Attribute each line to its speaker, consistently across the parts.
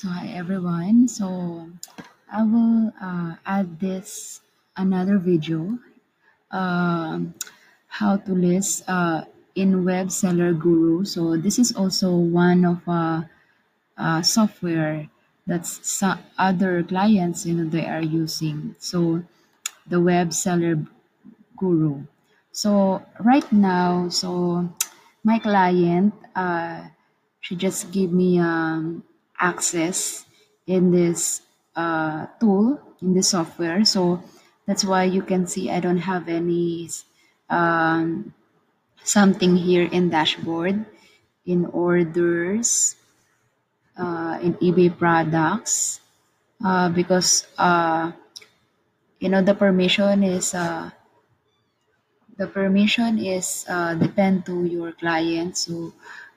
Speaker 1: So hi everyone. So I will uh, add this another video. Um, how to list uh, in Web Seller Guru. So this is also one of uh, uh, software that's other clients you know they are using. So the Web Seller Guru. So right now, so my client, uh, she just give me um, access in this uh, tool in the software. So that's why you can see I don't have any um, something here in dashboard, in orders, uh, in eBay products, uh, because uh, you know the permission is uh, the permission is uh, depend to your client so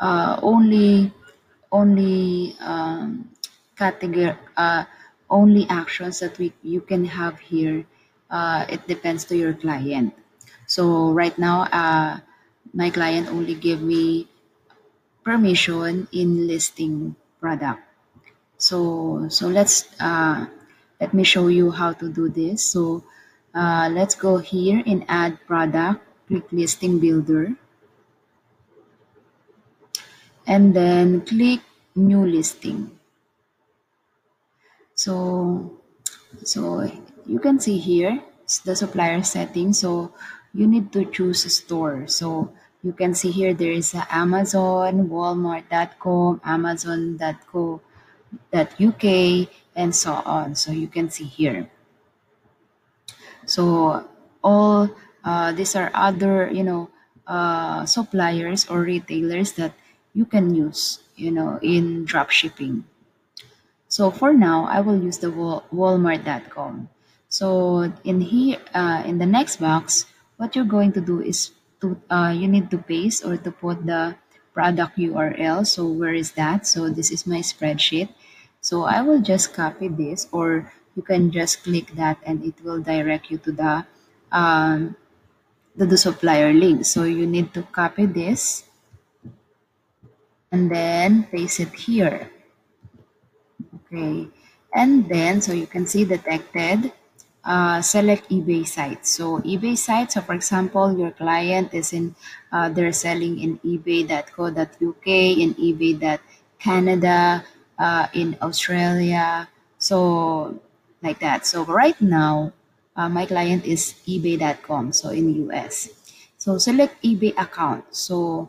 Speaker 1: uh, only only um, category uh, only actions that we you can have here uh, it depends to your client. So right now uh, my client only give me permission in listing product. So so let's uh, let me show you how to do this. So uh, let's go here and add product, click listing builder. And then click new listing. So, so you can see here the supplier setting. So you need to choose a store. So you can see here there is Amazon, Walmart.com, Amazon.co.uk, and so on. So you can see here. So all uh, these are other you know uh, suppliers or retailers that you can use you know in drop shipping. So for now, I will use the Walmart.com. So in here, uh, in the next box, what you're going to do is to uh, you need to paste or to put the product URL. So where is that? So this is my spreadsheet. So I will just copy this or you can just click that and it will direct you to the um, to the supplier link so you need to copy this and then paste it here okay and then so you can see detected uh, select ebay sites so ebay sites so for example your client is in uh, they're selling in ebay.co.uk in ebay.canada uh, in australia so like that. So right now, uh, my client is ebay.com, so in US. So select eBay account. So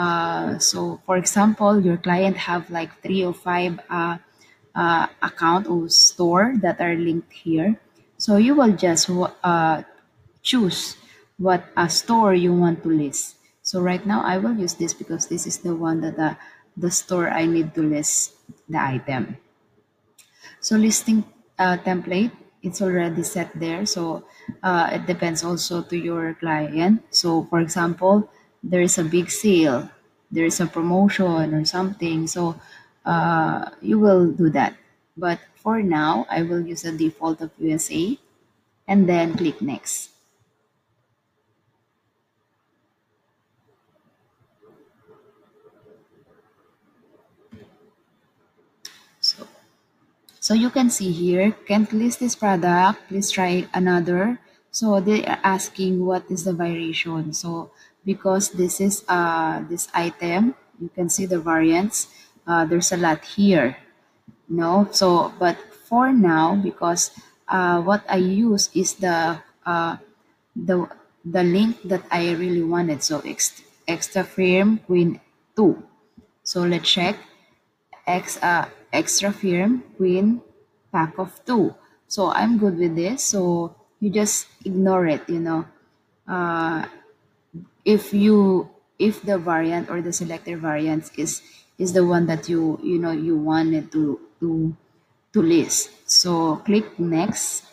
Speaker 1: uh, so for example, your client have like three or five uh, uh, account or store that are linked here. So you will just uh, choose what a store you want to list. So right now I will use this because this is the one that the, the store I need to list the item. So listing uh, template it's already set there so uh, it depends also to your client so for example there is a big sale there is a promotion or something so uh, you will do that but for now i will use the default of usa and then click next so so you can see here, can't list this product, please try another. So they are asking what is the variation. So because this is uh, this item, you can see the variants. Uh, there's a lot here. No, so but for now, because uh, what I use is the uh, the the link that I really wanted. So ex extra firm queen two. So let's check X uh, extra firm queen pack of two so i'm good with this so you just ignore it you know uh, if you if the variant or the selected variant is is the one that you you know you wanted to to to list. So click next.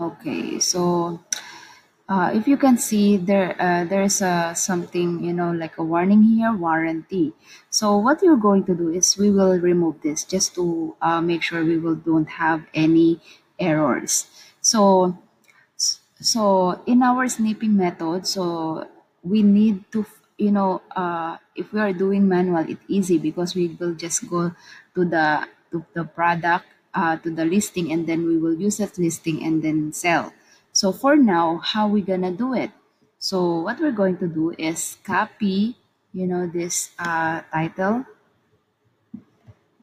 Speaker 1: Okay so uh, if you can see there uh, there's a something you know like a warning here warranty. So what you're going to do is we will remove this just to uh, make sure we will don't have any errors. So so in our snipping method so we need to you know uh, if we are doing manual it's easy because we will just go to the to the product uh, to the listing and then we will use that listing and then sell so for now how we gonna do it? So what we're going to do is copy you know this uh, title.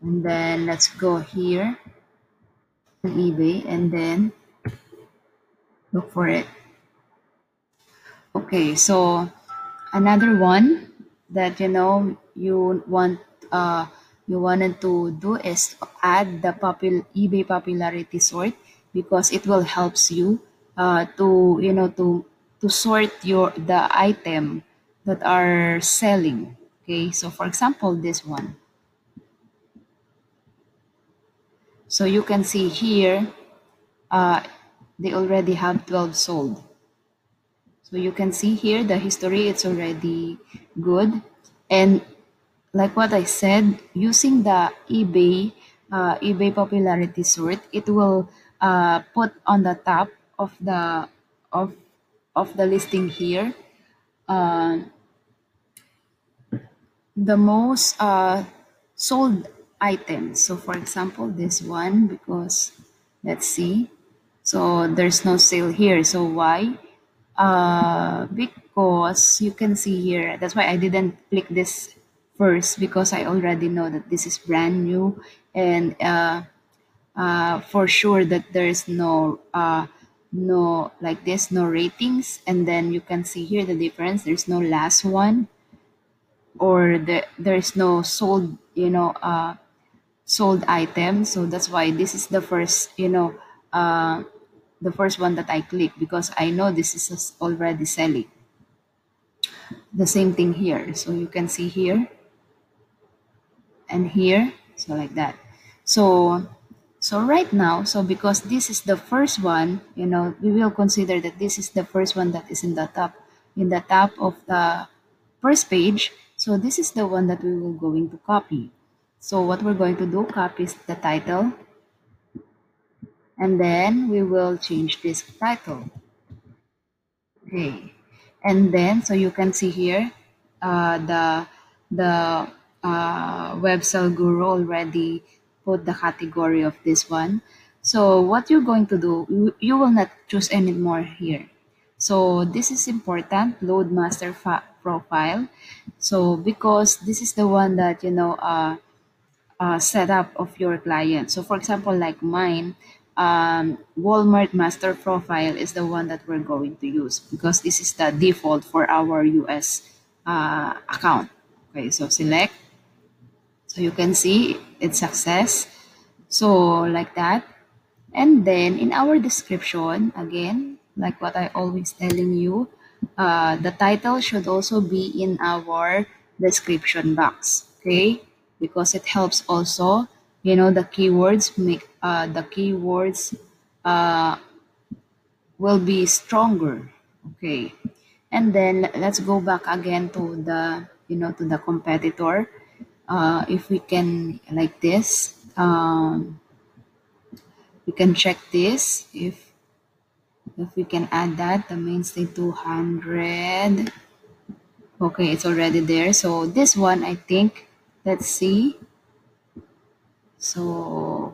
Speaker 1: And then let's go here on ebay and then look for it. Okay, so another one that you know you want uh you wanted to do is add the popul eBay popularity sort because it will helps you uh to you know to to sort your the item that are selling. Okay, so for example, this one. So you can see here, uh, they already have 12 sold. So you can see here the history, it's already good. And like what I said, using the eBay, uh, eBay popularity sort, it will uh, put on the top of the of of the listing here uh, the most uh, sold items. So for example, this one because let's see. So there's no sale here. So why? Uh, because you can see here. That's why I didn't click this first because I already know that this is brand new and uh, uh, for sure that there's no uh, no like this no ratings and then you can see here the difference. There's no last one or the, there's no sold you know uh, sold item. So that's why this is the first you know uh, the first one that I click because I know this is already selling. The same thing here. So you can see here and here so like that. So so right now so because this is the first one you know we will consider that this is the first one that is in the top in the top of the first page. So this is the one that we will going to copy. So what we're going to do copy the title. And then we will change this title. Okay. And then so you can see here uh, the the uh, cell guru already put the category of this one so what you're going to do you, will not choose anymore here so this is important load master profile so because this is the one that you know uh, uh, setup of your client so for example like mine um, Walmart master profile is the one that we're going to use because this is the default for our US uh, account. Okay, so select. So you can see it's success. So like that. And then in our description, again, like what I always telling you, uh, the title should also be in our description box. Okay, because it helps also you know the keywords make uh, the keywords uh, will be stronger okay and then let's go back again to the you know to the competitor uh, if we can like this um, we can check this. If if we can add that the mainstay 200 okay it's already there. So this one i think let's see. So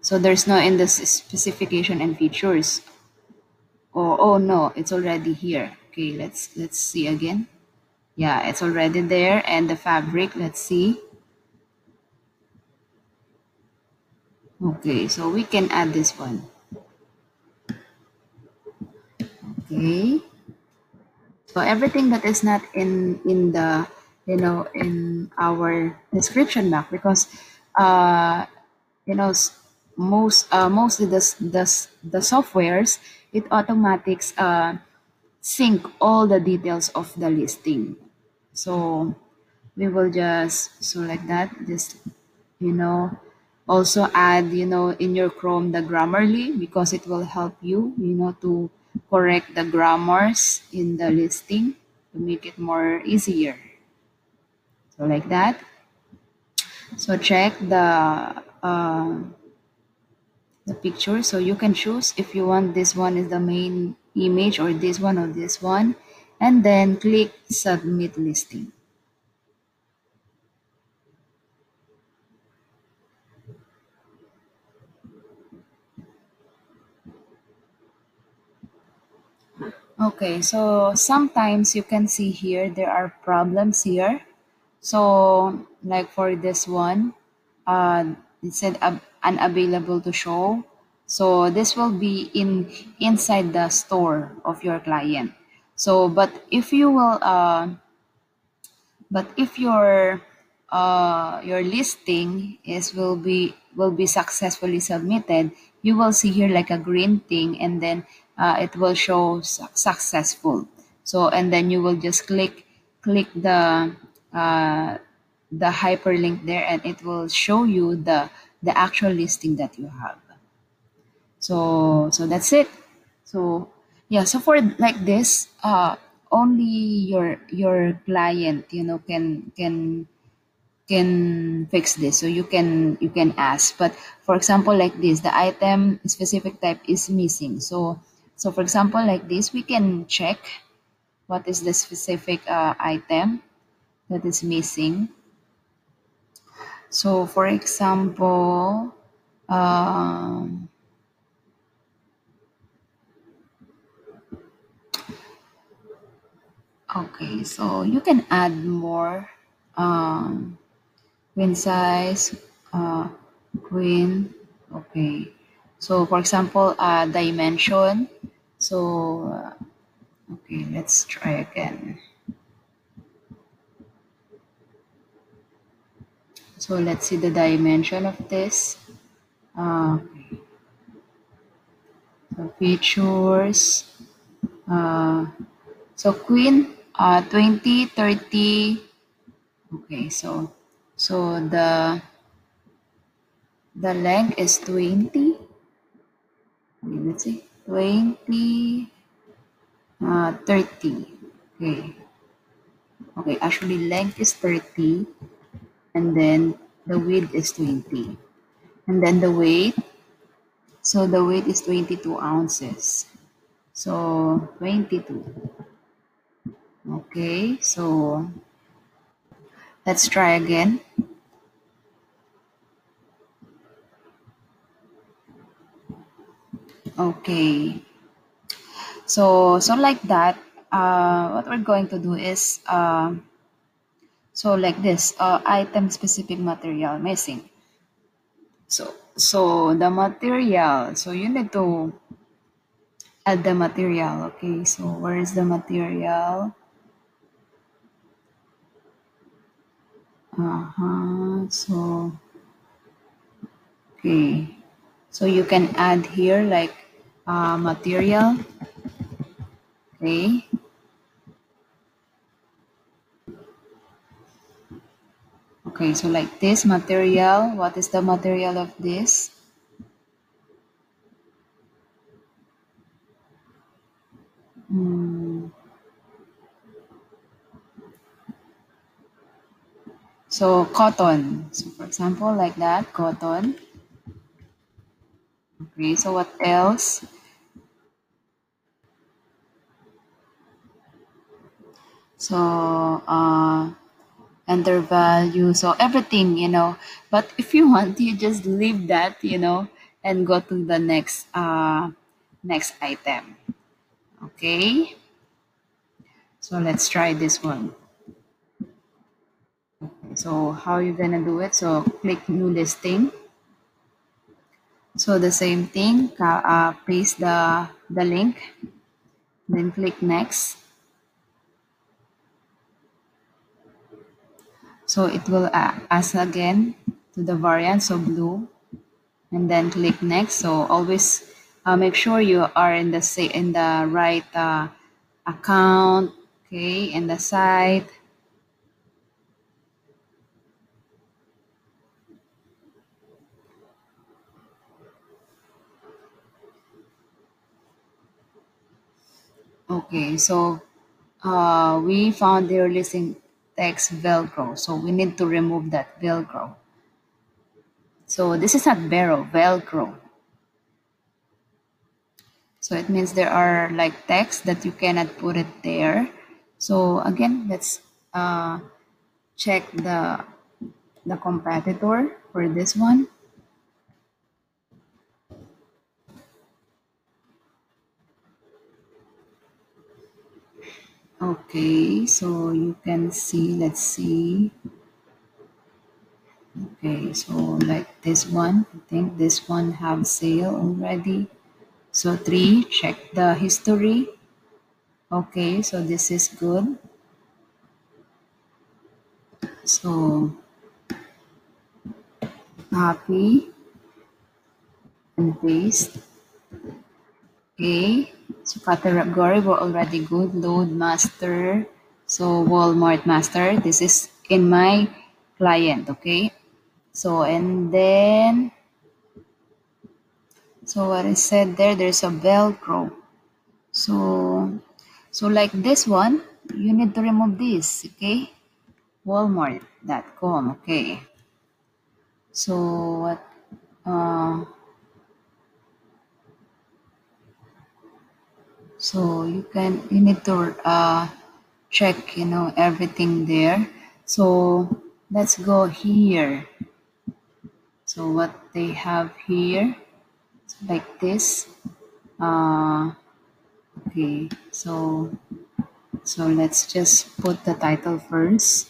Speaker 1: so there's no in the specification and features. Oh oh no it's already here. Okay let's let's see again yeah it's already there and the fabric let's see. Okay so we can add this one. Okay. So everything that is not in in the you know in our description map because uh, you know most uh, mostly the, the, the softwares it automatics uh, sync all the details of the listing so we will just so like that just you know also add you know in your chrome the grammarly because it will help you you know to correct the grammars in the listing to make it more easier. So like that. So check the uh, the picture. So you can choose if you want this one is the main image or this one or this one and then click submit listing. Okay so sometimes you can see here there are problems here. So like for this one uh it said ab- unavailable to show. So this will be in inside the store of your client so but if you will uh but if your uh, your listing is will be will be successfully submitted, you will see here like a green thing, and then uh, it will show su- successful. So and then you will just click click the uh, the hyperlink there, and it will show you the the actual listing that you have. So so that's it. So yeah, so for like this, uh only your your client, you know, can can can fix this. So you can you can ask. But for example, like this, the item specific type is missing. So so for example, like this, we can check what is the specific uh, item that is missing. So for example, um, Okay, so you can add more um, queen size, uh, queen. Okay, so for example, uh, dimension. So, uh, okay, let's try again. So let's see the dimension of this. Uh, so features. Uh, so queen, uh, 20, 30. Okay, so so the the length is 20. Okay, let's see. 20, uh, 30. Okay. Okay, actually length is 30 and then the width is 20. And then the weight, so the weight is 22 ounces. So 22. Okay, so let's try again. Okay. So so like that, uh, what we're going to do is uh, so like this, uh, item specific material missing. So so the material, so you need to add the material. Okay, so where is the material? Uh-huh. So okay. So you can add here like uh, material. Okay. Okay, so like this material, what is the material of this? So cotton. So for example, like that, cotton. Okay, so what else? So uh enter value. So everything, you know. But if you want, you just leave that, you know, and go to the next uh next item. Okay. So let's try this one. So how you're gonna do it? So click new listing. So the same thing, uh, paste the, the link, then click next. So it will uh, ask again to the variant, so blue, and then click next. So always uh, make sure you are in the in the right uh, account, okay, in the site. Okay, so uh, we found the listing text Velcro, so we need to remove that Velcro. So this is not Vero, Velcro. So it means there are like text that you cannot put it there. So again, let's uh, check the the competitor for this one. Okay, so you can see, let's see. Okay, so like this one, I think this one have sale already. So three, check the history. Okay, so this is good. So copy and paste. Okay, so category were already good. Load master. So Walmart master. This is in my client. Okay. So and then so what I said there, there's a Velcro. So so like this one, you need to remove this. Okay. Walmart.com. Okay. So what? Uh, so you can you need to uh, check you know everything there. So let's go here. So what they have here, like this. Uh, okay. So so let's just put the title first.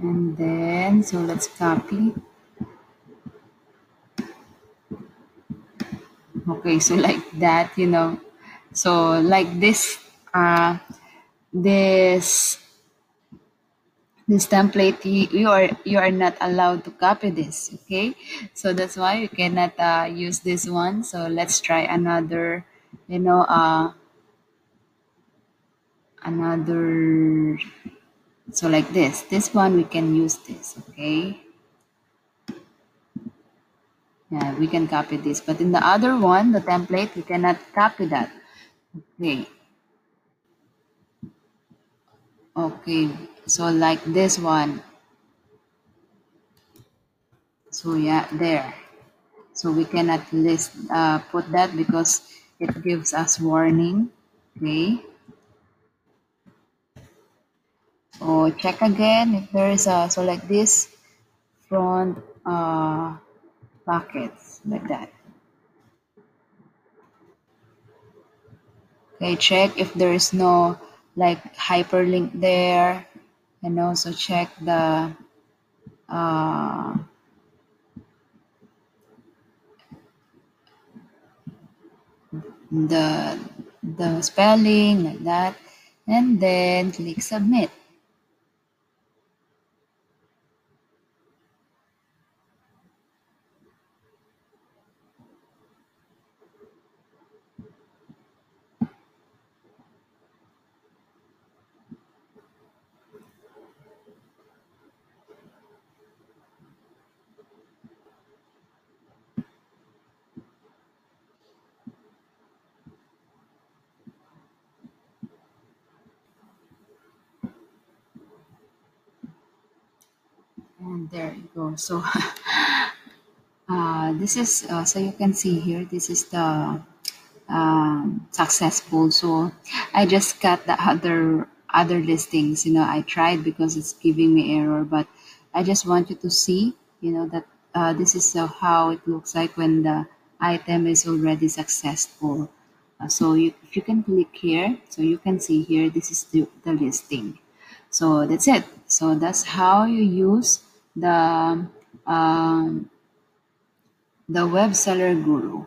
Speaker 1: and then so let's copy okay so like that you know. So like this uh this this template you, you are you are not allowed to copy this okay? So that's why you cannot uh, use this one. So let's try another you know uh another so like this. This one we can use this okay yeah we can copy this but in the other one the template we cannot copy that. Okay. Okay so like this one. So yeah there. So we cannot list uh, put that because it gives us warning. Okay. So check again if there is a so like this front uh, pockets like that. Okay check if there is no like hyperlink there and also check the uh, the the spelling like that and then click submit and there you go. So uh, this is uh, so you can see here this is the um, successful so i just got the other other listings. You know i tried because it's giving me error but i just want you to see you know that uh, this is uh, how it looks like when the item is already successful. Uh, so you, if you can click here so you can see here this is the, the listing. So that's it. So that's how you use the um, the web seller guru